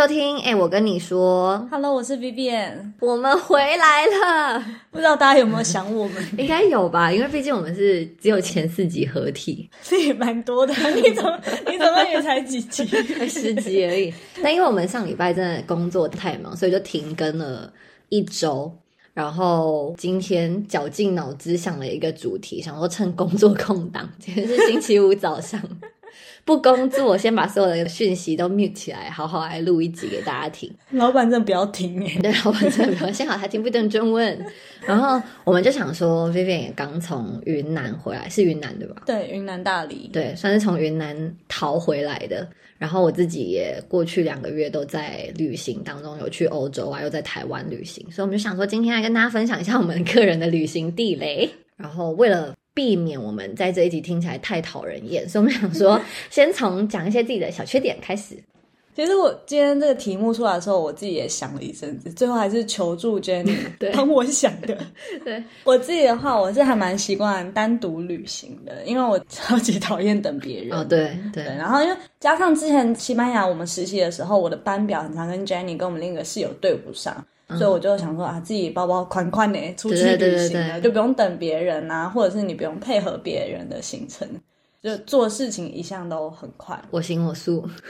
收听。哎、我跟你说，Hello，我是 Vivian，我们回来了，不知道大家有没有想我们？应该有吧？因为毕竟我们是只有前四集合体，这 也蛮多的，你怎么你怎么也才几集？十集而已。但因为我们上礼拜真的工作太忙，所以就停更了一周。然后今天绞尽脑汁想了一个主题，想说趁工作空档，今天是星期五早上，不工作，先把所有的讯息都 mute 起来，好好来录一集给大家听。老板真的不要听哎，对，老板真的不要，幸好他听不懂中文。然后我们就想说，Vivian 也刚从云南回来，是云南对吧？对，云南大理，对，算是从云南逃回来的。然后我自己也过去两个月都在旅行当中，有去欧洲啊，又在台湾旅行，所以我们就想说，今天来跟大家分享一下我们个人的旅行地雷。然后为了避免我们在这一集听起来太讨人厌，所以我们想说，先从讲一些自己的小缺点开始。其实我今天这个题目出来的时候，我自己也想了一阵子，最后还是求助 Jenny 对帮我想的。对，我自己的话，我是还蛮习惯单独旅行的，因为我超级讨厌等别人。哦，对对对，然后因为加上之前西班牙我们实习的时候，我的班表很常跟 Jenny 跟我们另一个室友对不上，所以我就想说啊，自己包包宽宽的出去旅行就不用等别人啊，或者是你不用配合别人的行程，就做事情一向都很快。我行我素。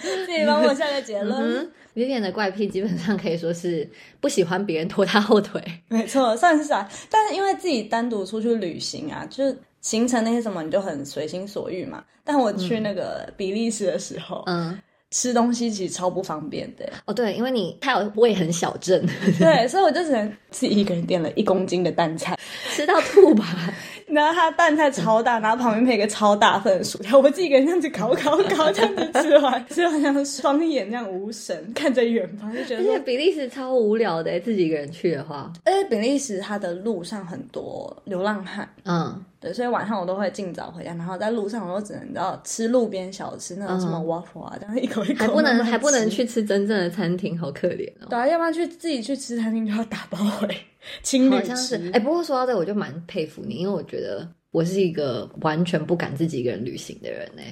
自己帮我下个结论。嗯，Vivian 的怪癖基本上可以说是不喜欢别人拖他后腿。没错，算是啊。但是因为自己单独出去旅行啊，就是行程那些什么，你就很随心所欲嘛。但我去那个比利时的时候，嗯，吃东西其实超不方便的。哦对，因为你还有胃很小症，对，所以我就只能自己一个人点了一公斤的蛋菜，吃到吐吧。然后它蛋菜超大，然后旁边配一个超大份的薯条，我自己一个人这样子烤烤烤，这样子吃完，吃完像双眼这样无神看着远方，就觉得而且，比利时超无聊的，自己一个人去的话，而且比利时它的路上很多流浪汉。嗯，对，所以晚上我都会尽早回家，然后在路上我都只能你知道吃路边小吃，那种什么 waffle 啊，这样一口一口还不能还不能。去吃真正的餐厅，好可怜哦。对啊，要不然去自己去吃餐厅就要打包回 情侣好像是吃。，哎、不过说到这，我就蛮佩服你，因为我觉得我是一个完全不敢自己一个人旅行的人呢、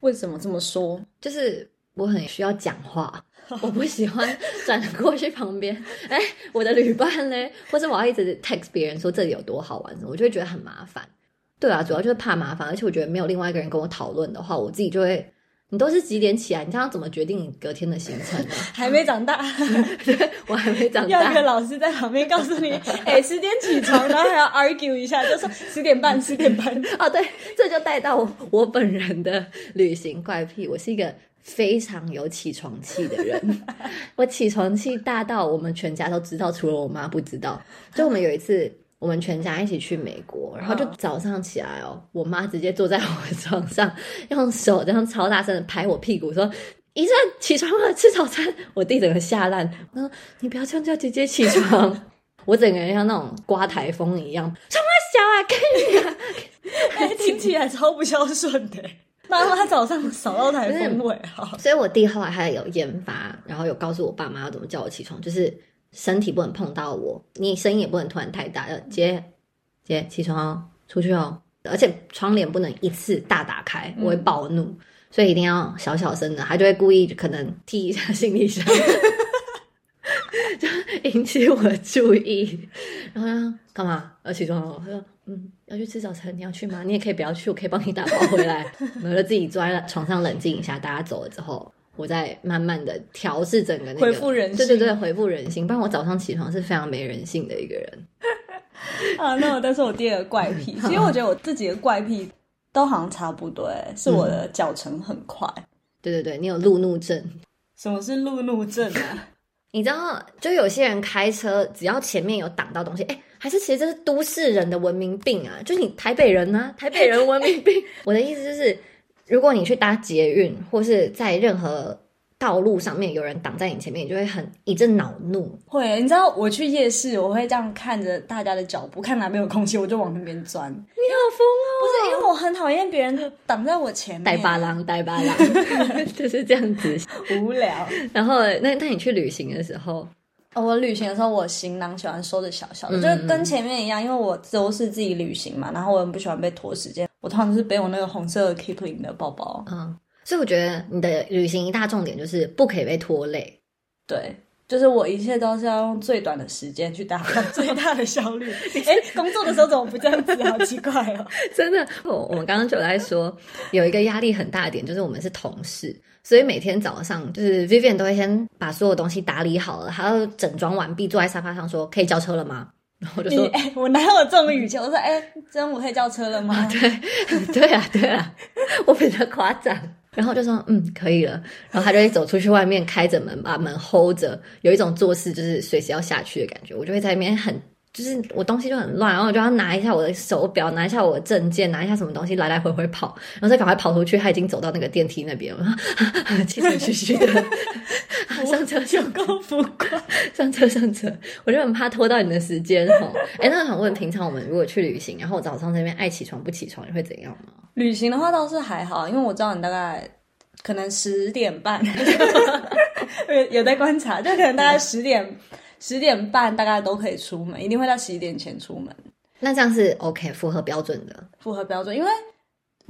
为什么这么说？就是我很需要讲话，我不喜欢转过去旁边，哎、我的旅伴嘞，或者我要一直 text 别人说这里有多好玩，我就会觉得很麻烦。对啊，主要就是怕麻烦，而且我觉得没有另外一个人跟我讨论的话，我自己就会，你都是几点起来？你这样怎么决定你隔天的行程呢？还没长大，我还没长大要一个，老师在旁边告诉你，哎、十点起床，然后还要 argue 一下，就说十点半，十点半。哦，对，这就带到我我本人的旅行怪癖，我是一个。非常有起床气的人，我起床气大到我们全家都知道，除了我妈不知道。就我们有一次，我们全家一起去美国，然后就早上起来哦，我妈直接坐在我的床上，用手这样超大声的拍我屁股，说：“一阵起床了，吃早餐。”我弟整个吓烂，我说：“你不要这样叫姐姐起床。” 我整个人像那种刮台风一样，冲啊小啊，跟你啊！哎、听起来超不孝顺的。妈妈早上扫到台风 尾哈，所以我弟后来还有研发，然后有告诉我爸妈要怎么叫我起床，就是身体不能碰到我，你声音也不能突然太大，要姐姐起床哦，出去哦，而且窗帘不能一次大打开，我会暴怒，所以一定要小小声的，他就会故意可能踢一下行李箱。就引起我的注意，然后他干嘛？要起床了？他说：“嗯，要去吃早餐，你要去吗？你也可以不要去，我可以帮你打包回来。”然后就自己坐在床上冷静一下，大家走了之后，我在慢慢的调试整个那个回复人性对对对，回复人性。不然我早上起床是非常没人性的一个人。啊，那我但是我第二个怪癖，其实我觉得我自己的怪癖都好像差不多，哎，是我的脚程很快。对对对，你有路怒症。什么是路怒症啊？你知道，就有些人开车，只要前面有挡到东西，哎，还是其实这是都市人的文明病啊，就是你台北人呢、台北人文明病。我的意思就是，如果你去搭捷运，或是在任何道路上面有人挡在你前面，你就会很一阵恼怒。会，你知道我去夜市，我会这样看着大家的脚步，看哪边有空隙，我就往那边钻。你好疯哦！不是因为我很讨厌别人挡在我前面，呆巴郎，呆巴郎，就是这样子。无聊。然后，那那你去旅行的时候，哦我旅行的时候，我行囊喜欢收的小小的，嗯就是跟前面一样，因为我都是自己旅行嘛，然后我很不喜欢被拖时间，我通常是背我那个红色的 Kipling 的包包。嗯，所以我觉得你的旅行一大重点就是不可以被拖累。对，就是我一切都是要用最短的时间去达到最大的效率。哎，工作的时候怎么不这样子？好奇怪哦！真的，我我们刚刚就在说，有一个压力很大的点，就是我们是同事，所以每天早上就是 Vivian 都会先把所有东西打理好了，还要整装完毕，坐在沙发上说：“可以叫车了吗？”然后我就说：“哎，我哪有这种语气？我说：哎，中午可以叫车了吗？”对，对啊，对啊，我比较夸张。然后就说嗯可以了，然后他就会走出去外面，开着门把门 hold 着，有一种做事就是随时要下去的感觉。我就会在里面很，就是我东西就很乱，然后我就要拿一下我的手表，拿一下我的证件，拿一下什么东西，来来回回跑，然后再赶快跑出去。他已经走到那个电梯那边了，气喘吁吁的上车，就够浮夸，上车上车，我就很怕拖到你的时间哈。哎，那想问，平常我们如果去旅行，然后我早上这边爱起床不起床，你会怎样吗？旅行的话倒是还好，因为我知道你大概可能十点半，有有在观察，就可能大概十点十点半大概都可以出门，一定会在十一点前出门。那这样是 OK，符合标准的，符合标准，因为。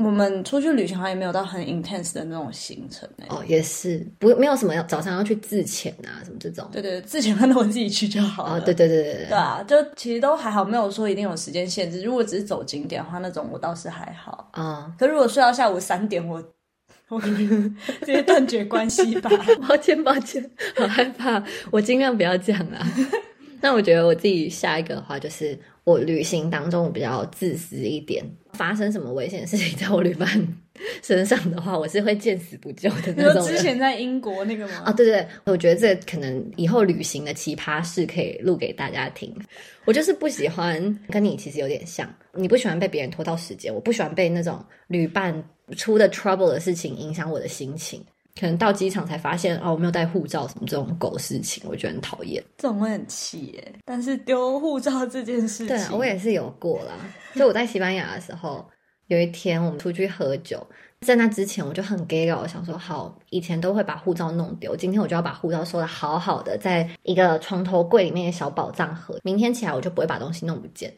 我们出去旅行好像也没有到很 intense 的那种行程哦，也是不没有什么要早上要去自潜啊什么这种。对对，自潜那我自己去就好了。对对对对对。对啊，就其实都还好，没有说一定有时间限制。如果只是走景点的话，那种我倒是还好啊。可如果睡到下午三点，我我直接断绝关系吧。抱 歉抱歉，好害怕，我尽量不要讲啊。那我觉得我自己下一个的话，就是我旅行当中比较自私一点，发生什么危险的事情在我旅伴身上的话，我是会见死不救的那种。之前在英国那个吗？啊，对对，我觉得这可能以后旅行的奇葩事可以录给大家听。我就是不喜欢跟你其实有点像，你不喜欢被别人拖到时间，我不喜欢被那种旅伴出的 trouble 的事情影响我的心情。可能到机场才发现哦，我没有带护照，什么这种狗事情，我觉得很讨厌。这种会很气耶。但是丢护照这件事情，对啊我也是有过啦。就我在西班牙的时候，有一天我们出去喝酒，在那之前我就很 gay 了，我想说好，以前都会把护照弄丢，今天我就要把护照收的好好的，在一个床头柜里面的小宝藏盒，明天起来我就不会把东西弄不见。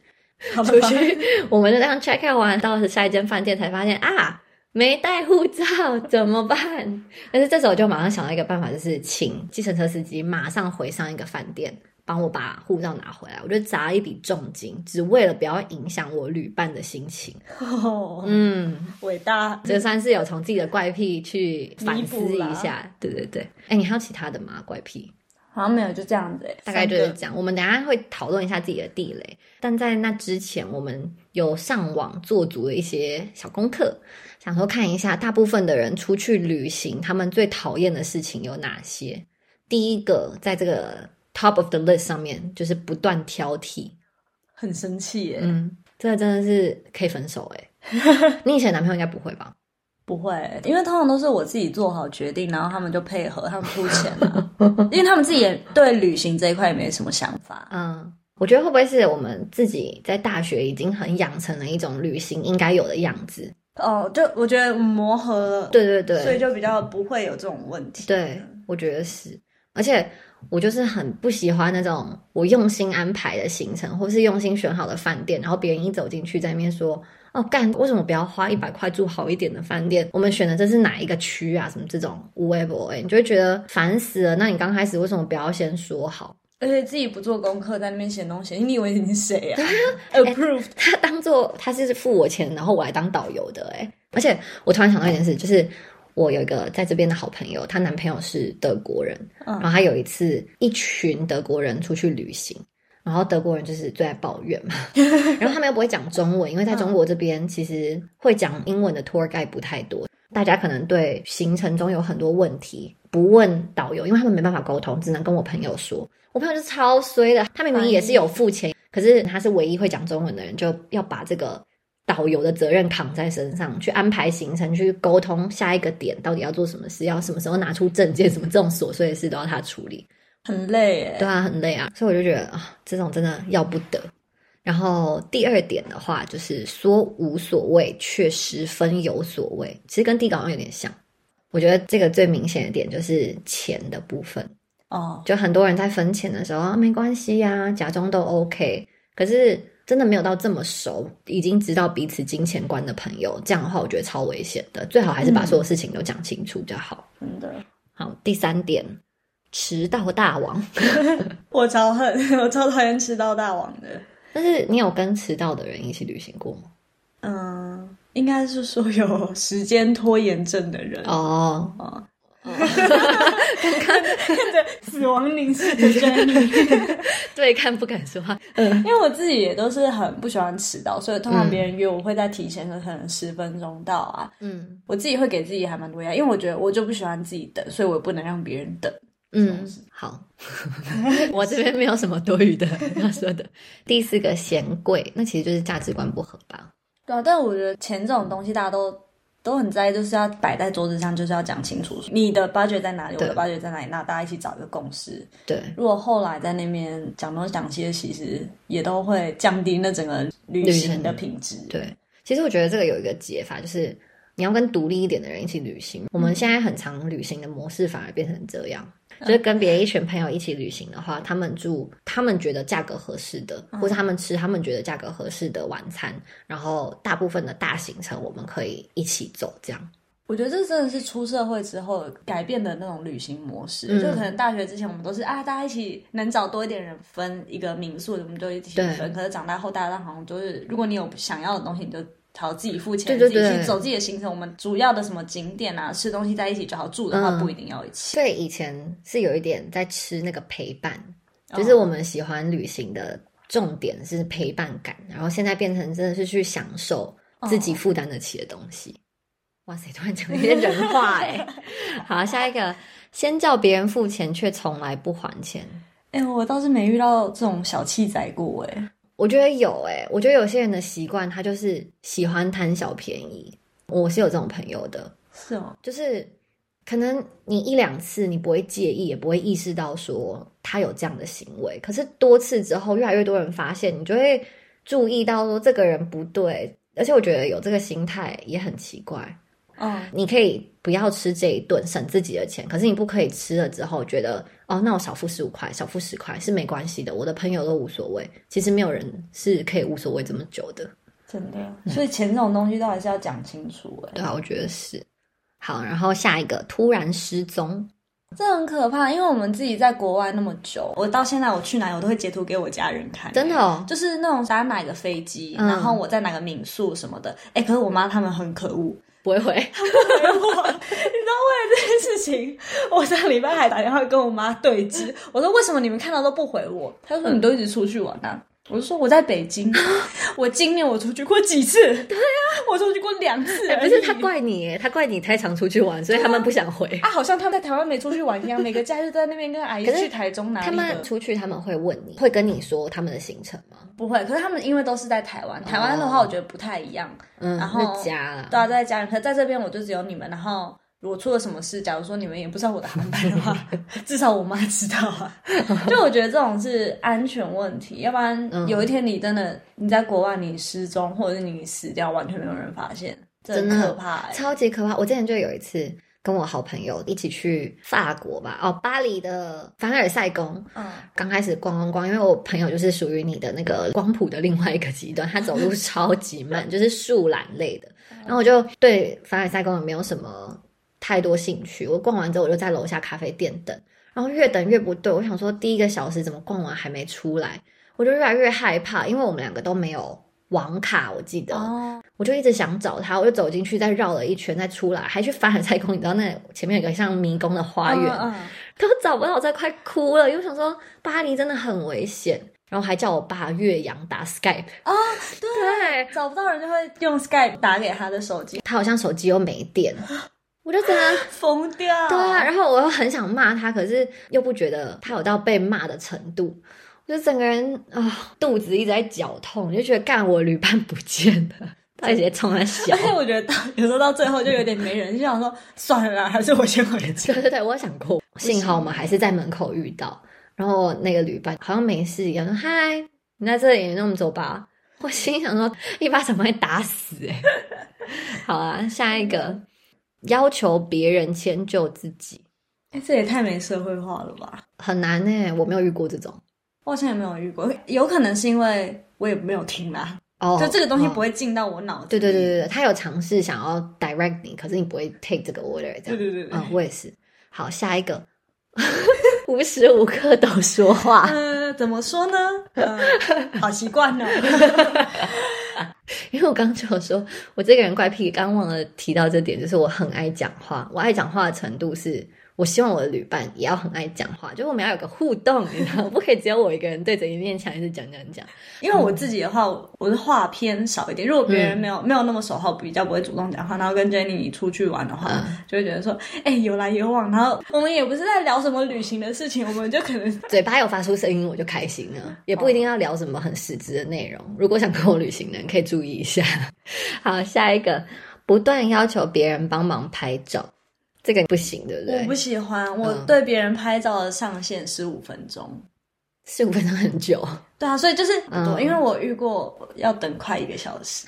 出去，我们就这样 check out 完，到了下一间饭店才发现啊。没带护照怎么办？但是这时候我就马上想到一个办法，就是请计程车司机马上回上一个饭店，帮我把护照拿回来。我就砸一笔重金，只为了不要影响我旅伴的心情。嗯，伟大，这算是有从自己的怪癖去反思一下。对对对，哎，你还有其他的吗？怪癖？好像没有，就这样子。大概就是这样。我们等下会讨论一下自己的地雷，但在那之前，我们有上网做足了一些小功课。想说看一下，大部分的人出去旅行，他们最讨厌的事情有哪些？第一个，在这个 top of the list 上面，就是不断挑剔，很生气耶。嗯，这个真的是可以分手哎。你以前男朋友应该不会吧？不会，因为通常都是我自己做好决定，然后他们就配合，他们出钱了，因为他们自己也对旅行这一块也没什么想法。嗯，我觉得会不会是我们自己在大学已经很养成了一种旅行应该有的样子？哦，就我觉得磨合了，对对对，所以就比较不会有这种问题。对，我觉得是，而且我就是很不喜欢那种我用心安排的行程，或是用心选好的饭店，然后别人一走进去在那边说：“哦，干，为什么不要花一百块住好一点的饭店？我们选的这是哪一个区啊？什么这种无微不微，你就会觉得烦死了。那你刚开始为什么不要先说好？”而且自己不做功课，在那边写东西，你以为你是谁啊？Approved，他当做他是付我钱，然后我来当导游的，哎。而且我突然想到一件事，就是我有一个在这边的好朋友，她男朋友是德国人，然后他有一次一群德国人出去旅行，然后德国人就是最爱抱怨嘛，然后他们又不会讲中文，因为在中国这边其实会讲英文的 tour guide 不太多，大家可能对行程中有很多问题不问导游，因为他们没办法沟通，只能跟我朋友说。我朋友就超衰的，他明明也是有付钱，可是他是唯一会讲中文的人，就要把这个导游的责任扛在身上，去安排行程，去沟通下一个点到底要做什么事，要什么时候拿出证件，什么这种琐碎的事都要他处理，很累诶。对啊，很累啊，所以我就觉得啊，这种真的要不得。然后第二点的话，就是说无所谓却十分有所谓，其实跟第一个好像有点像。我觉得这个最明显的点就是钱的部分。哦，就很多人在分钱的时候啊，没关系呀，假装都 OK。可是真的没有到这么熟，已经知道彼此金钱观的朋友，这样的话我觉得超危险的。最好还是把所有事情都讲清楚就好。真的，好，第三点，迟到大王。我超恨，我超讨厌迟到大王的。但是你有跟迟到的人一起旅行过吗？嗯，应该是说有时间拖延症的人哦。哦，刚刚看着死亡凝视的 Jenny，对，看不敢说话。嗯，因为我自己也都是很不喜欢迟到，所以通常别人约我会在提前个可能十分钟到啊。嗯，我自己会给自己还蛮多压力，因为我觉得我就不喜欢自己等，所以我也不能让别人等。嗯，好，我这边没有什么多余的要说的。第四个嫌贵，那其实就是价值观不合吧？对啊，但我觉得钱这种东西大家都。都很在意，就是要摆在桌子上，就是要讲清楚你的 budget 在哪里，我的 budget 在哪里，那大家一起找一个共识。对，如果后来在那边讲东讲西，其实也都会降低那整个旅行的品质。对，其实我觉得这个有一个解法，就是你要跟独立一点的人一起旅行。我们现在很常旅行的模式反而变成这样。就是跟别一群朋友一起旅行的话，他们住他们觉得价格合适的，或者他们吃他们觉得价格合适的晚餐，然后大部分的大行程我们可以一起走。这样，我觉得这真的是出社会之后改变的那种旅行模式。就可能大学之前我们都是啊，大家一起能找多一点人分一个民宿，我们就一起分。可是长大后，大家好像都是，如果你有想要的东西，你就。好，自己付钱，自己去走自己的行程。我们主要的什么景点啊，吃东西在一起就好。住的话不一定要一起。对，以前是有一点在吃那个陪伴，就是我们喜欢旅行的重点是陪伴感。然后现在变成真的是去享受自己负担得起的东西。哇塞，突然讲一些人话哎。好，下一个，先叫别人付钱却从来不还钱。哎，我倒是没遇到这种小气仔过哎。我觉得有诶，我觉得有些人的习惯，他就是喜欢贪小便宜。我是有这种朋友的，是哦，就是可能你一两次你不会介意，也不会意识到说他有这样的行为。可是多次之后，越来越多人发现，你就会注意到说这个人不对。而且我觉得有这个心态也很奇怪。嗯，你可以不要吃这一顿，省自己的钱。可是你不可以吃了之后觉得，哦，那我少付十五块，少付十块是没关系的。我的朋友都无所谓。其实没有人是可以无所谓这么久的，真的。所以钱这种东西都还是要讲清楚。哎，对啊，我觉得是。好，然后下一个突然失踪，这很可怕。因为我们自己在国外那么久，我到现在我去哪我都会截图给我家人看。真的哦，就是那种搭哪个飞机，然后我在哪个民宿什么的。哎，可是我妈他们很可恶。不会回，他不回我。你知道，为了这件事情，我上礼拜还打电话跟我妈对峙。我说：“为什么你们看到都不回我？”他说：“你都一直出去玩啊。”我就说我在北京，我今年我出去过几次？对啊，我出去过两次。不是他怪你，他怪你太常出去玩，所以他们不想回。啊，好像他们在台湾没出去玩一样，每个假日都在那边跟阿姨去台中哪里。他们出去他们会问你会跟你说他们的行程吗？不会，可是他们因为都是在台湾，台湾的话我觉得不太一样。嗯，然后家了，对啊，在家人，可在这边我就只有你们，然后。如果出了什么事，假如说你们也不知道我的航班的话，至少我妈知道啊。就我觉得这种是安全问题，要不然有一天你真的你在国外你失踪，或者是你死掉，完全没有人发现，真的可怕，超级可怕。我之前就有一次跟我好朋友一起去法国吧，哦，巴黎的凡尔赛宫。嗯，刚开始逛逛逛，因为我朋友就是属于你的那个光谱的另外一个极端，他走路 超级慢，就是树懒类的。然后我就对凡尔赛宫也没有什么。太多兴趣，我逛完之后我就在楼下咖啡店等，然后越等越不对，我想说第一个小时怎么逛完还没出来，我就越来越害怕，因为我们两个都没有网卡，我记得，我就一直想找他，我就走进去，再绕了一圈再出来，还去凡尔赛宫，你知道那前面有个像迷宫的花园，都找不到，我在快哭了，因为想说巴黎真的很危险，然后还叫我爸岳阳打 Skype 啊，对，找不到人就会用 Skype 打给他的手机，他好像手机又没电。我就真的 疯掉，对啊，然后我又很想骂他，可是又不觉得他有到被骂的程度，我就整个人啊肚子一直在绞痛，就觉得干我旅伴不见了，他直接冲他笑。而且我觉得到有时候到最后就有点没人，就想说算了，还是我先回去。对对对，我想过，幸好我们还是在门口遇到，然后那个旅伴好像没事一样说嗨，你在这里，那我们走吧。我心想说一巴掌把你打死哎，好啊，下一个。要求别人迁就自己，哎，这也太没社会化了吧！很难呢，我没有遇过这种。我好像也没有遇过，有可能是因为我也没有听啦，哦，就这个东西哦不会进到我脑子。对对对对对，他有尝试想要 direct 你，可是你不会 take 这个 order 这样。对对对对嗯，我也是。好，下一个，无时无刻都说话。呃，怎么说呢？呃，好习惯哦。因为我刚刚就有说，我这个人怪癖，刚忘了提到这点，就是我很爱讲话。我爱讲话的程度是，我希望我的旅伴也要很爱讲话，就我们要有个互动，你知道，不可以只有我一个人对着一面墙一直讲讲讲。因为我自己的话，我的话偏少一点。如果别人没有、没有那么熟后，比较不会主动讲话。然后跟 Jenny 出去玩的话，嗯就会觉得说，哎、有来有往。然后我们也不是在聊什么旅行的事情，我们就可能 嘴巴有发出声音，我就开心了，也不一定要聊什么很实质的内容。如果想跟我旅行的人，可以注意一下。好，下一个，不断要求别人帮忙拍照，这个不行，对不对我不？喜欢。我嗯对别人拍照的上限十五分钟。十五分钟很久，对啊，所以就是因为我遇过要等快一个小时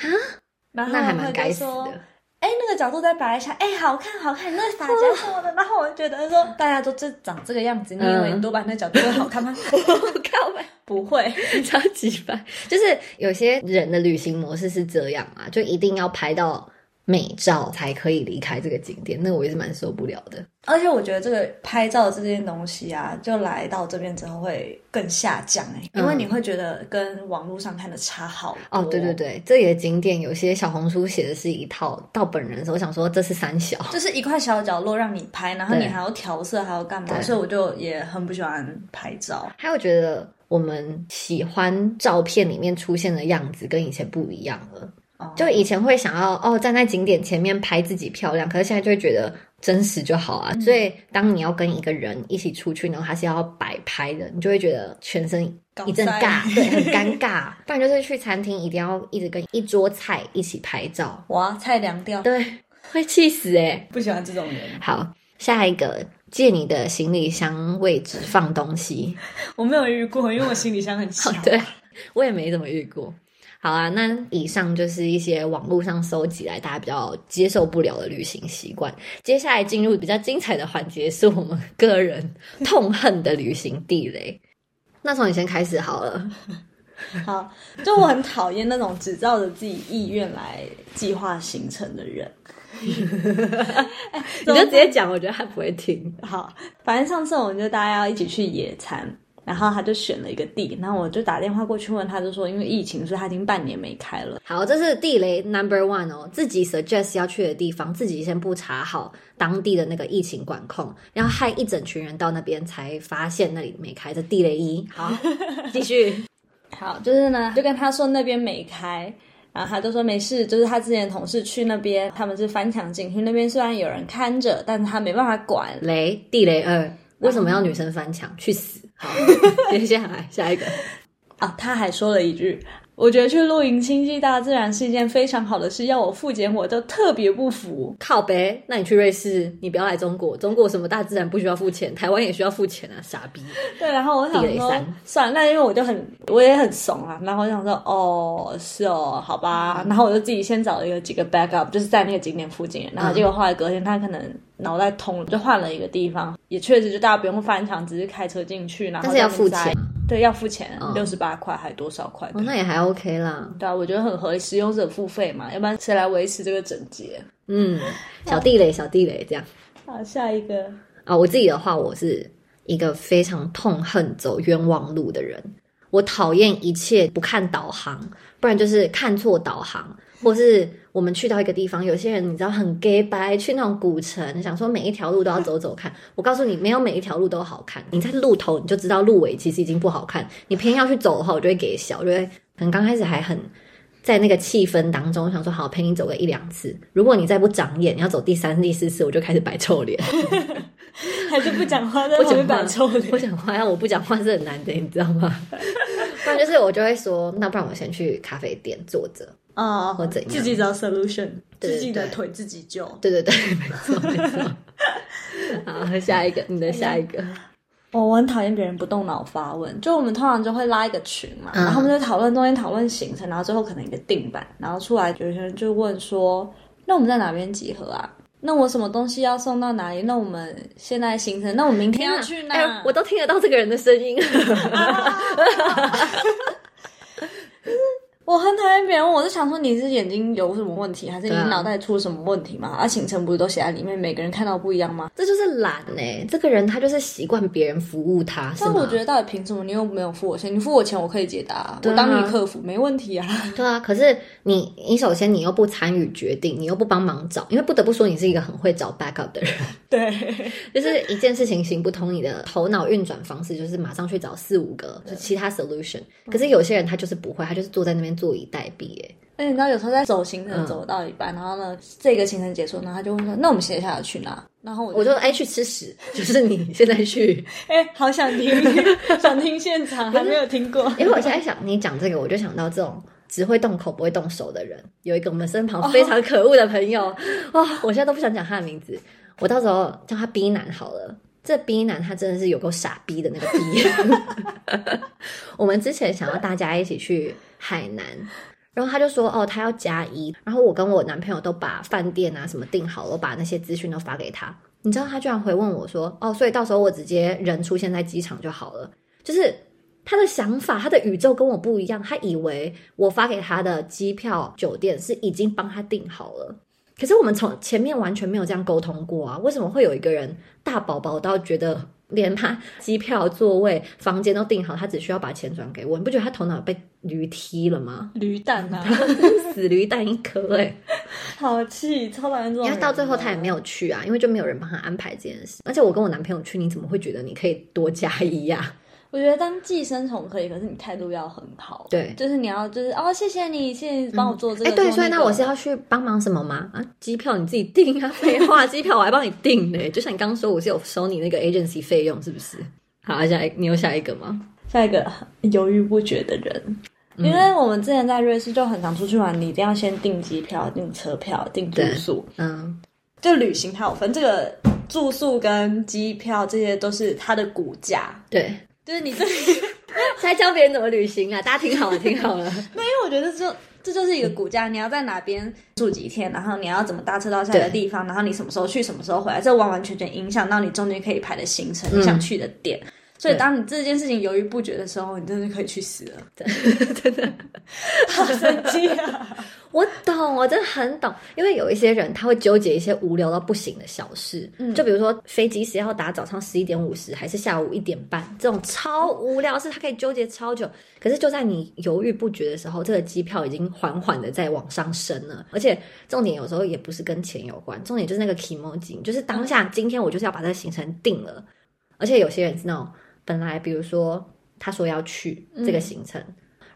然后那还蛮该死说的。哎，那个角度再摆一下，哎，好看好看，那发夹什么的，然后我就觉得说，大家都这长这个样子，你以为你多摆那角度会好看吗？靠呗。不会，超级烦，就是有些人的旅行模式是这样啊，就一定要拍到美照才可以离开这个景点，那我也是蛮受不了的。而且我觉得这个拍照这件东西啊，就来到这边之后会更下降哎、因为嗯你会觉得跟网络上看的差好多。哦，对对，对，这里的景点有些小红书写的是一套，到本人的时候我想说这是三小，就是一块小角落让你拍，然后你还要调色，还要干嘛，所以我就也很不喜欢拍照。还有觉得我们喜欢照片里面出现的样子跟以前不一样了。哦就以前会想要哦站在景点前面拍自己漂亮，可是现在就会觉得真实就好啊。所以当你要跟一个人一起出去，然后他是要摆拍的，你就会觉得全身一阵尬，对，很尴尬。不然就是去餐厅一定要一直跟一桌菜一起拍照，哇，菜凉掉，对，会气死哎、不喜欢这种人。好，下一个借你的行李箱位置放东西。我没有遇过，因为我行李箱很小。对我也没怎么遇过。好啊，那以上就是一些网络上搜集来大家比较接受不了的旅行习惯。接下来进入比较精彩的环节，是我们个人痛恨的旅行地雷。那从你先开始好了。好，就我很讨厌那种只照着自己意愿来计划行程的人。你就直接讲，我觉得他不会听。好，反正上次我们就大家要一起去野餐，然后他就选了一个地，然后我就打电话过去问他，就说因为疫情，所以他已经半年没开了。好，这是地雷 number one 哦，自己 suggest 要去的地方，自己先不查好当地的那个疫情管控，然后害一整群人到那边才发现那里没开，这地雷一。好，继续。好，就是呢，就跟他说那边没开。然后他就说没事，就是他之前同事去那边，他们是翻墙进去，那边虽然有人看着，但是他没办法管。雷地雷二，为什么要女生翻墙？去死！好，接下来下一个。啊，他还说了一句：“我觉得去露营亲近大自然是一件非常好的事，要我付钱我都特别不服。靠北，那你去瑞士，你不要来中国。中国什么大自然不需要付钱，台湾也需要付钱啊，傻逼！” 对，然后我想说算了，那因为我就很，我也很怂啊，然后我想说，哦，是哦，好吧，然后我就自己先找了一个几个 backup，就是在那个景点附近，然后结果后来隔天他可能脑袋通了，就换了一个地方，也确实就大家不用翻墙，只是开车进去，然后但是要付钱，对，要付钱嗯，六十八块还多少块？哦，那也还 OK 啦。对啊，我觉得很合理，使用者付费嘛，要不然谁来维持这个整洁？嗯，小地雷，小地雷这样。好，下一个，啊，我自己的话，我是一个非常痛恨走冤枉路的人。我讨厌一切不看导航，不然就是看错导航，或是我们去到一个地方，有些人你知道很 gay 白，去那种古城，想说每一条路都要走走看。我告诉你，没有每一条路都好看。你在路头你就知道路尾其实已经不好看，你偏要去走的话，我就会给小，我就会可能刚开始还很。在那个气氛当中，想说好陪你走个一两次。如果你再不长眼，你要走第三、第四次，我就开始摆臭脸。还是不讲话，在不旁边讲话摆臭脸不。讲话，要我不讲话是很难的，你知道吗？不然就是我就会说，那不然我先去咖啡店坐着。啊，或怎样自己找 solution，对自己的腿自己救。对对对，没错没错。好，下一个，你的下一个。我，我很讨厌别人不动脑发问，就我们通常就会拉一个群嘛，嗯然后我们就讨论中间讨论行程，然后最后可能一个定版，然后出来有些人就问说，那我们在哪边集合啊？那我什么东西要送到哪里？那我们现在行程，那我明天要去哪？哎，我都听得到这个人的声音。我很讨厌别人问我，是想说你是眼睛有什么问题，还是你脑袋出了什么问题吗？啊，行程不是都写在里面，每个人看到不一样吗？这就是懒哎，这个人他就是习惯别人服务他。但我觉得到底凭什么？你又没有付我钱，你付我钱我可以解答，我当你客服没问题啊。对啊，可是你你首先你又不参与决定，你又不帮忙找，因为不得不说你是一个很会找 backup 的人。对，就是一件事情行不通，你的头脑运转方式就是马上去找四五个就其他 solution。可是有些人他就是不会，他就是坐在那边坐以待毙。哎，你知道有时候在走行程走到一半，然后呢，这个行程结束然后，他就问说：“那我们接下来去哪？”然后我就哎去吃屎，就是你现在去。哎，好想听，想听现场，还没有听过。因为我现在想你讲这个，我就想到这种只会动口不会动手的人，有一个我们身旁非常可恶的朋友啊！我现在都不想讲他的名字，我到时候叫他 B 男好了。这 B 男他真的是有够傻逼的那个 B。我们之前想要大家一起去海南。然后他就说：“哦，他要加一。”然后我跟我男朋友都把饭店啊什么订好了，我把那些资讯都发给他。你知道他居然回问我说：“哦，所以到时候我直接人出现在机场就好了。”就是他的想法，他的宇宙跟我不一样。他以为我发给他的机票、酒店是已经帮他订好了。可是我们从前面完全没有这样沟通过啊！为什么会有一个人大宝宝到觉得？连他机票、座位、房间都订好，他只需要把钱转给我。你不觉得他头脑被驴踢了吗？驴蛋啊，死驴蛋一颗哎！好气，超讨厌这种。因为到最后他也没有去啊，因为就没有人帮他安排这件事。而且我跟我男朋友去，你怎么会觉得你可以多加一呀？我觉得当寄生虫可以，可是你态度要很好。对，就是你要就是哦，谢谢你，谢谢你帮我做这个。哎，对，所以那我是要去帮忙什么吗？啊，机票你自己订啊，废话，机票我还帮你订呢。就像你刚刚说，我是有收你那个 agency 费用，是不是？好，下一，你有下一个吗？下一个犹豫不决的人，因为我们之前在瑞士就很常出去玩，你一定要先订机票、订车票、订住宿。嗯，就旅行它有分，这个住宿跟机票这些都是它的骨架。对。就是你这里 在教别人怎么旅行啊？大家听好了，听好了。那因为我觉得这这就是一个骨架，你要在哪边住几天，然后你要怎么搭车到下一个地方，然后你什么时候去，什么时候回来，这完完全全影响到你中间可以排的行程，你想去的点。所以，当你这件事情犹豫不决的时候，你真的可以去死了，真的，好生气啊！我懂，我真的很懂，因为有一些人他会纠结一些无聊到不行的小事，嗯，就比如说飞机是要打早上十一点五十还是下午一点半，这种超无聊事，他可以纠结超久。可是就在你犹豫不决的时候，这个机票已经缓缓的在往上升了，而且重点有时候也不是跟钱有关，重点就是那个 emoji，就是当下今天我就是要把这个行程定了，而且有些人是那种。本来比如说他说要去这个行程，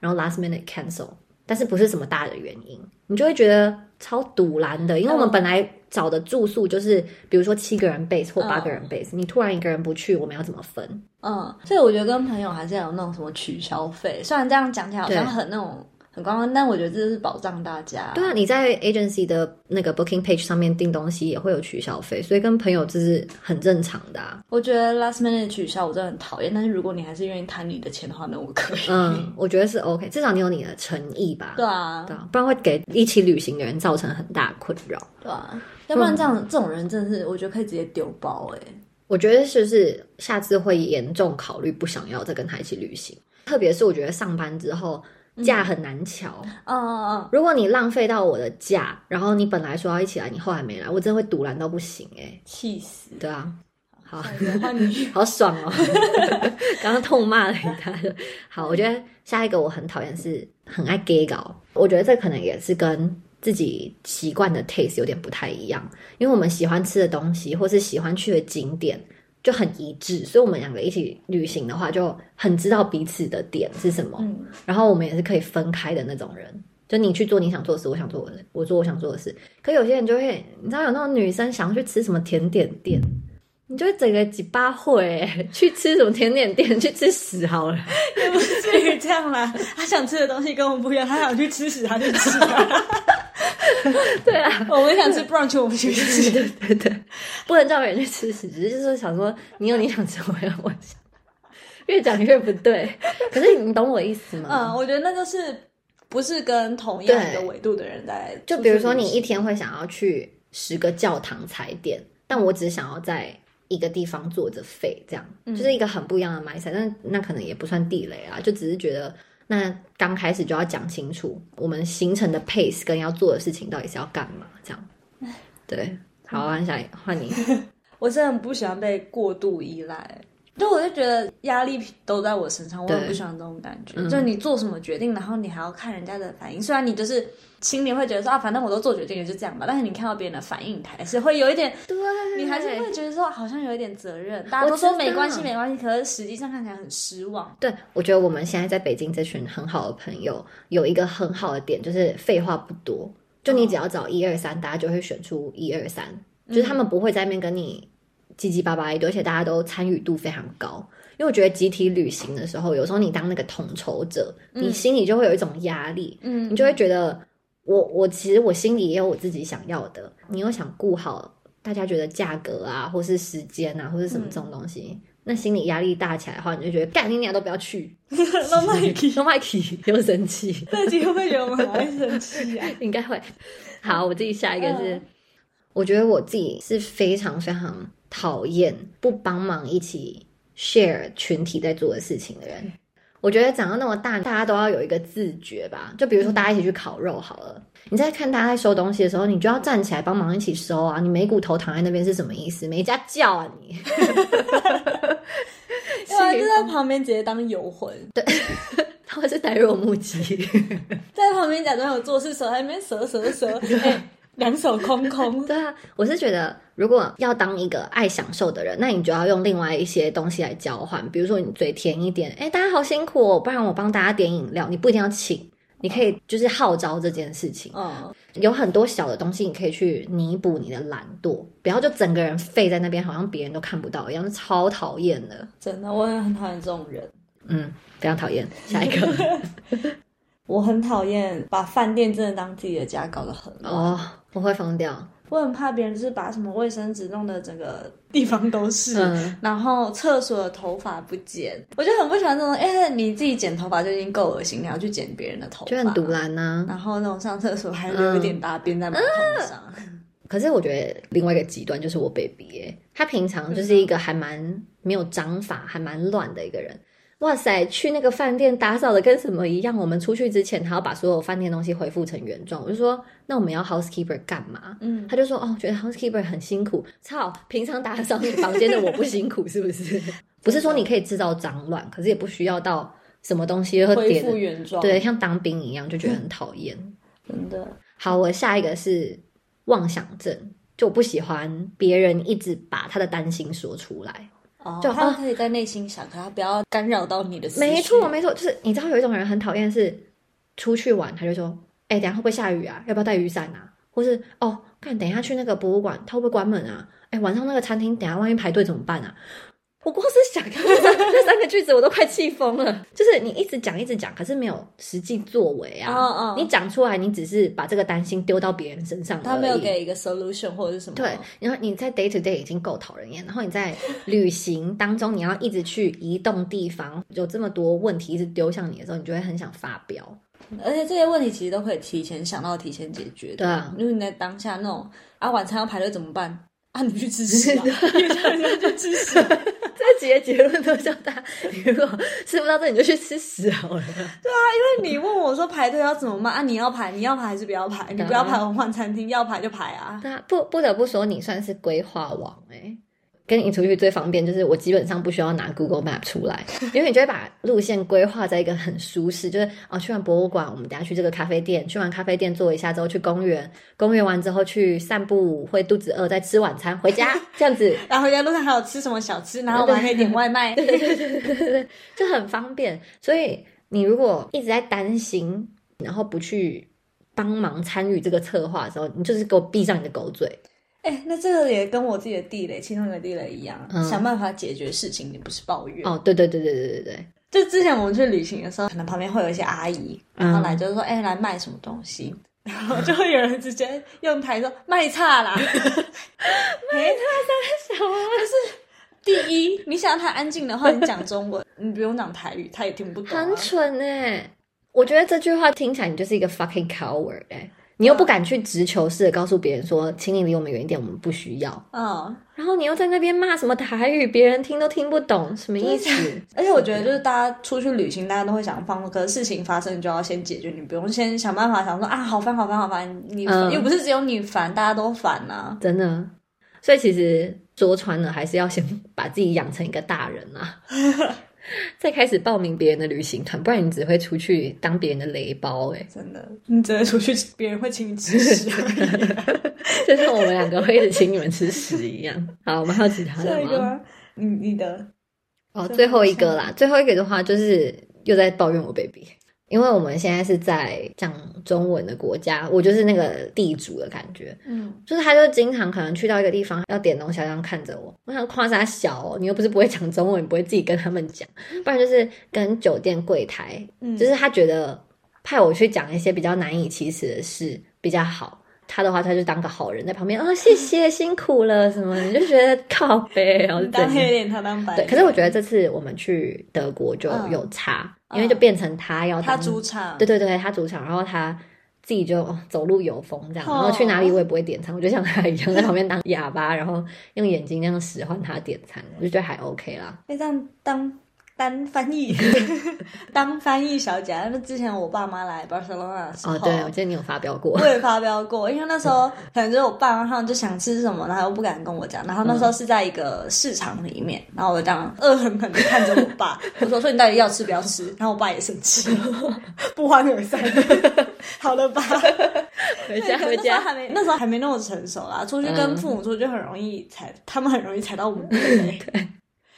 然后 last minute cancel，但是不是什么大的原因，你就会觉得超堵拦的。因为我们本来找的住宿就是比如说七个人 base 或八个人 base，你突然一个人不去，我们要怎么分？嗯，所以我觉得跟朋友还是要有那种什么取消费，虽然这样讲起来好像很那种。很刚刚，但我觉得这是保障大家。对啊，你在 agency 的那个 booking page 上面订东西也会有取消费，所以跟朋友这是很正常的。啊我觉得 last minute 取消我真的很讨厌，但是如果你还是愿意摊你的钱的话，那我可以。嗯，我觉得是 OK，至少你有你的诚意吧。对啊，对啊，不然会给一起旅行的人造成很大困扰。对啊，要不然这样这种人真的是，我觉得可以直接丢包哎。我觉得是不是下次会严重考虑不想要再跟他一起旅行，特别是我觉得上班之后。假很难瞧，嗯嗯嗯。如果你浪费到我的假，然后你本来说要一起来，你后来没来，我真的会堵拦到不行哎，气死！对啊，好，好 爽哦，刚刚痛骂了一他。好，我觉得下一个我很讨厌是很爱 gay 搞，我觉得这可能也是跟自己习惯的 taste 有点不太一样，因为我们喜欢吃的东西或是喜欢去的景点。就很一致，所以我们两个一起旅行的话，就很知道彼此的点是什么。嗯，然后我们也是可以分开的那种人。就你去做你想做的事，我想做我的，我做我想做的事。可有些人就会，你知道有那种女生想要去吃什么甜点店，你就整个几巴会 去吃什么甜点店，去吃屎好了，也不至于这样啦。他想吃的东西跟我们不一样，他想去吃屎，他就吃。对啊，我们想吃 brunch，我们去吃。对对对，不能叫别人去吃屎，只是就是想说，你有你想吃，我有我想。越讲越不对，可是你懂我意思吗？嗯，我觉得那就是不是跟同样一个维度的人在。就比如说，你一天会想要去十个教堂踩点，但我只想要在一个地方坐着废，这样、就是一个很不一样的 mindset。但那可能也不算地雷啊，就只是觉得那刚开始就要讲清楚我们行程的 pace 跟要做的事情到底是要干嘛，这样。对，好，换下一换你。我真的很不喜欢被过度依赖，就我就觉得压力都在我身上，我很不喜欢这种感觉。嗯就是你做什么决定，然后你还要看人家的反应。虽然你就是心里会觉得说啊，反正我都做决定了，就这样吧。但是你看到别人的反应，还是会有一点，对，你还是会觉得说好像有一点责任。大家都说没关系，没关系，可是实际上看起来很失望。对，我觉得我们现在在北京这群很好的朋友，有一个很好的点，就是废话不多。就你只要找一二三，大家就会选出一二三，就是他们不会在那边跟你叽叽巴巴一堆，而且大家都参与度非常高。因为我觉得集体旅行的时候，有时候你当那个统筹者，你心里就会有一种压力，嗯你就会觉得我我其实我心里也有我自己想要的，你又想顾好大家觉得价格啊，或是时间啊，或是什么这种东西，那心理压力大起来的话，你就觉得干你俩都不要去，那麦克都麦克 又生气，这集会不会觉得我们很爱生气啊？应该会。好，我自己下一个是，嗯我觉得我自己是非常非常讨厌不帮忙一起 share 群体在做的事情的人。我觉得长到那么大，大家都要有一个自觉吧。就比如说，大家一起去烤肉好了，你在看大家在收东西的时候，你就要站起来帮忙一起收啊！你没骨头躺在那边是什么意思？没家教啊你！对啊，就在旁边直接当游魂，对他会是呆若木鸡。在旁边假装有做事，手在那边折折折，哎，两手空空。对啊，我是觉得，如果要当一个爱享受的人，那你就要用另外一些东西来交换。比如说，你嘴甜一点，哎，大家好辛苦哦，不然我帮大家点饮料，你不一定要请，你可以就是号召这件事情。嗯，有很多小的东西，你可以去弥补你的懒惰，不要就整个人废在那边，好像别人都看不到一样，超讨厌的。真的，我也很讨厌这种人。嗯，非常讨厌。下一个 我很讨厌把饭店真的当自己的家搞得很乱。哦，我会疯掉。我很怕别人就是把什么卫生纸弄得整个地方都是，嗯然后厕所的头发不剪，我就很不喜欢这种。哎、你自己剪头发就已经够恶心，你要去剪别人的头发，就很毒辣呐、然后那种上厕所还留一点大便在马桶上，可是我觉得另外一个极端就是我 baby，耶他平常就是一个还蛮没有章法、还蛮乱的一个人。哇塞，去那个饭店打扫的跟什么一样？我们出去之前还要把所有饭店东西恢复成原状。我就说，那我们要 housekeeper 干嘛？嗯，他就说，哦，觉得 housekeeper 很辛苦。操，平常打扫你房间的我不辛苦 是不是？不是说你可以制造脏乱，可是也不需要到什么东西会恢点复原状，对，，像当兵一样，就觉得很讨厌。真的，好，我下一个是妄想症，就我不喜欢别人一直把他的担心说出来。哦，就他可以在内心想，可他不要干扰到你的思。没错，没错，就是你知道有一种人很讨厌是出去玩，他就说：“哎、等下会不会下雨啊？要不要带雨伞啊？”或是“哦，看等一下去那个博物馆，他会不会关门啊？哎、晚上那个餐厅等下万一排队怎么办啊？”我光是想到这三个句子，我都快气疯了。就是你一直讲一直讲，可是没有实际作为啊。你讲出来，你只是把这个担心丢到别人身上。他没有给一个 solution 或者是什么，对，然后你在 day to day 已经够讨人厌，然后你在旅行当中，你要一直去移动地方，有这么多问题一直丢向你的时候，你就会很想发飙。而且这些问题其实都可以提前想到、提前解决的。对啊如果你在当下那种啊，晚餐要排队怎么办？啊，你去吃屎啊！你叫人家去吃屎。这几个结论都叫他，你如果吃不到这，你就去吃屎好了。对啊，因为你问我说排队要怎么办啊？你要排，你要排还是不要排？你不要排，我换餐厅；要排就排啊。对啊，不不得不说，你算是规划王哎、跟你出去最方便就是我基本上不需要拿 Google Map 出来，因为你就会把路线规划在一个很舒适，就是哦去完博物馆，我们等下去这个咖啡店，去完咖啡店坐一下之后去公园，公园完之后去散步，会肚子饿再吃晚餐回家，这样子 然后回家路上还有吃什么小吃，然后我们还可以点外卖。就很方便。所以你如果一直在担心，然后不去帮忙参与这个策划的时候，你就是给我闭上你的狗嘴。哎、那这个也跟我自己的地雷，其中一个地雷一样，嗯。想办法解决事情，你不是抱怨。哦，对对对对对对对，就之前我们去旅行的时候，可能旁边会有一些阿姨，嗯然后来就是说，哎、来卖什么东西，然后就会有人直接用台说卖差啦，卖差三小啊。就是第一，你想要他安静的话，你讲中文，你不用讲台语，他也听不懂、啊。很蠢哎、我觉得这句话听起来你就是一个 fucking coward 哎、你又不敢去直球式的告诉别人说，请你离我们远一点，我们不需要。嗯，然后你又在那边骂什么台语，别人听都听不懂，什么意思？而且我觉得就是大家出去旅行，大家都会想放松，可是事情发生就要先解决，你不用先想办法想说啊，好烦好烦好烦，你、嗯又不是只有你烦，大家都烦呐、真的。所以其实说穿了，还是要先把自己养成一个大人啊，再开始报名别人的旅行团，不然你只会出去当别人的雷包、欸。真的，你只能出去，别人会请你吃屎。就像我们两个会一直请你们吃屎一样。好，我们还有其他的吗？你你的哦，最后一个啦，最后一个的话就是又在抱怨我 baby，因为我们现在是在讲中文的国家，我就是那个地主的感觉，嗯，就是他就经常可能去到一个地方要点东西，他这样看着我，我想夸他小哦，你又不是不会讲中文，你不会自己跟他们讲，不然就是跟酒店柜台，嗯就是他觉得派我去讲一些比较难以启齿的事比较好。他的话，他就当个好人在旁边啊、谢 谢辛苦了什么，你就觉得靠背，然后你当黑脸，他当白对，可是我觉得这次我们去德国就嗯有差，嗯因为就变成他要他当主场，对对对，他主场，然后他自己就、哦走路有风这样，哦然后去哪里我也不会点餐，我就像他一样在旁边当哑巴，然后用眼睛那样使唤他点餐，我就觉得还 OK 啦。那这样当当翻译，当翻译小姐。那之前我爸妈来 Barcelona 的时候，哦，对，我记得你有发表过我，也发飙过，因为那时候可能就是我爸妈他们就想吃什么，然后又不敢跟我讲，然后那时候是在一个市场里面，然后我就这样恶狠狠的看着我爸，我说说你到底要吃不要吃，然后我爸也生气，不欢而散。好了吧，回家回家，还没那时候还没那么成熟啦，出去跟父母出去很容易踩，他们很容易踩到我们的 雷。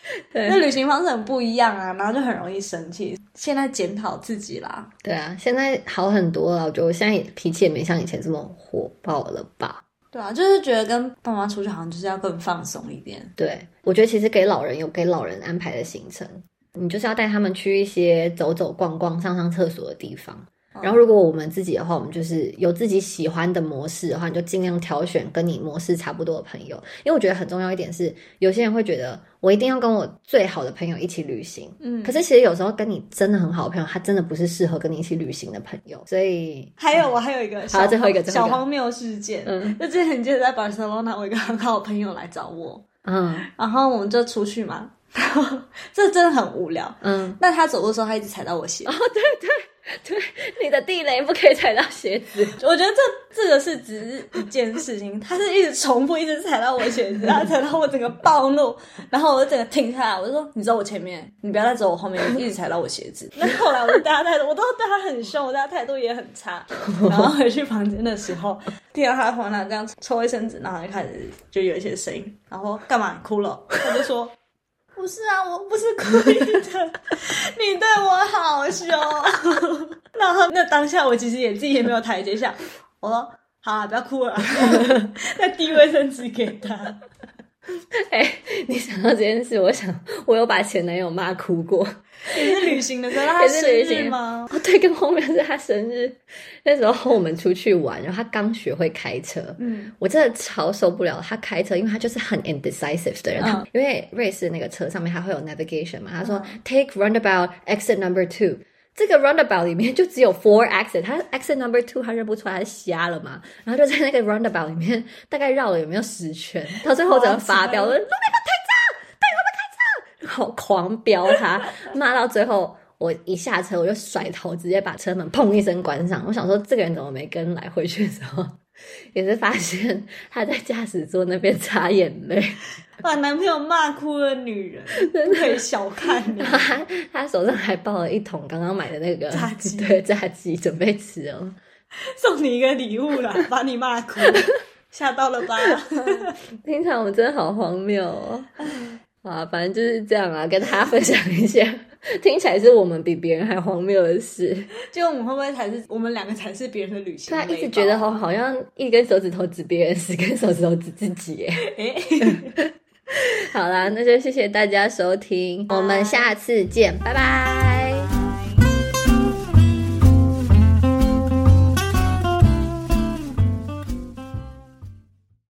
对那旅行方式很不一样啊，然后就很容易生气。现在检讨自己啦，对啊，现在好很多了，我觉得我现在脾气也没像以前这么火爆了吧。对啊，就是觉得跟爸妈出去好像就是要更放松一点。对，我觉得其实给老人有给老人安排的行程，你就是要带他们去一些走走逛逛、上上厕所的地方。然后，如果我们自己的话，我们就是有自己喜欢的模式的话，你就尽量挑选跟你模式差不多的朋友。因为我觉得很重要一点是，有些人会觉得我一定要跟我最好的朋友一起旅行，嗯。可是其实有时候跟你真的很好的朋友，他真的不是适合跟你一起旅行的朋友。所以，还有我还有一个小好最后一个小荒谬事件，嗯。就之前你记得在 Barcelona，我一个很好的朋友来找我，嗯。然后我们就出去嘛，然 后这真的很无聊。嗯，那他走路的时候，他一直踩到我鞋，哦，对对，你的地雷不可以踩到鞋子。我觉得这这个是只是一件事情，他是一直重复，一直踩到我鞋子，然后踩到我整个暴怒，然后我就整个停下来，我就说：“你走我前面，你不要再走我后面，一直踩到我鞋子。”那后来我就对他态度，我都对他很凶，我对他态度也很差。然后回去房间的时候，听到他房那这样抽卫生纸，然后就开始就有一些声音，然后干嘛你哭了？他就说。不是啊，我不是故意的，你对我好凶。然后那当下我其实也自己也没有台阶下，我说好啊，不要哭了，那递卫生纸给他。哎、你想到这件事，我想我有把前男友骂哭过。也是旅行的时候，他 也是生日旅行吗？哦，对，跟后面是他生日，那时候我们出去玩，然后他刚学会开车，嗯，我真的超受不了他开车，因为他就是很 indecisive 的人。嗯因为瑞士那个车上面它会有 navigation 嘛，他说、take roundabout exit number two。这个 roundabout 里面就只有 four exit，他 exit number two 他认不出来，他是瞎了嘛？然后就在那个 roundabout 里面大概绕了有没有十圈，到最后整个发飙了，哇路边不开车，对，我们开车，然后狂飙他，骂到最后。我一下车我就甩头，直接把车门砰一声关上。我想说这个人怎么没跟来？回去的时候也是发现他在驾驶座那边擦眼泪，把男朋友骂哭的女人，不可以小看你。他他手上还抱了一桶刚刚买的那个炸鸡对炸鸡准备吃哦。送你一个礼物啦，把你骂哭，吓到了吧？平常我们真的好荒谬哦。啊，反正就是这样啊，跟大家分享一下，听起来是我们比别人还荒谬的事。结果我们会不会才是我们两个才是别人的旅行对啊，一直觉得好好像一根手指头指别人，十根手指头指自己耶。哎。好啦，那就谢谢大家收听，我们下次见，拜拜。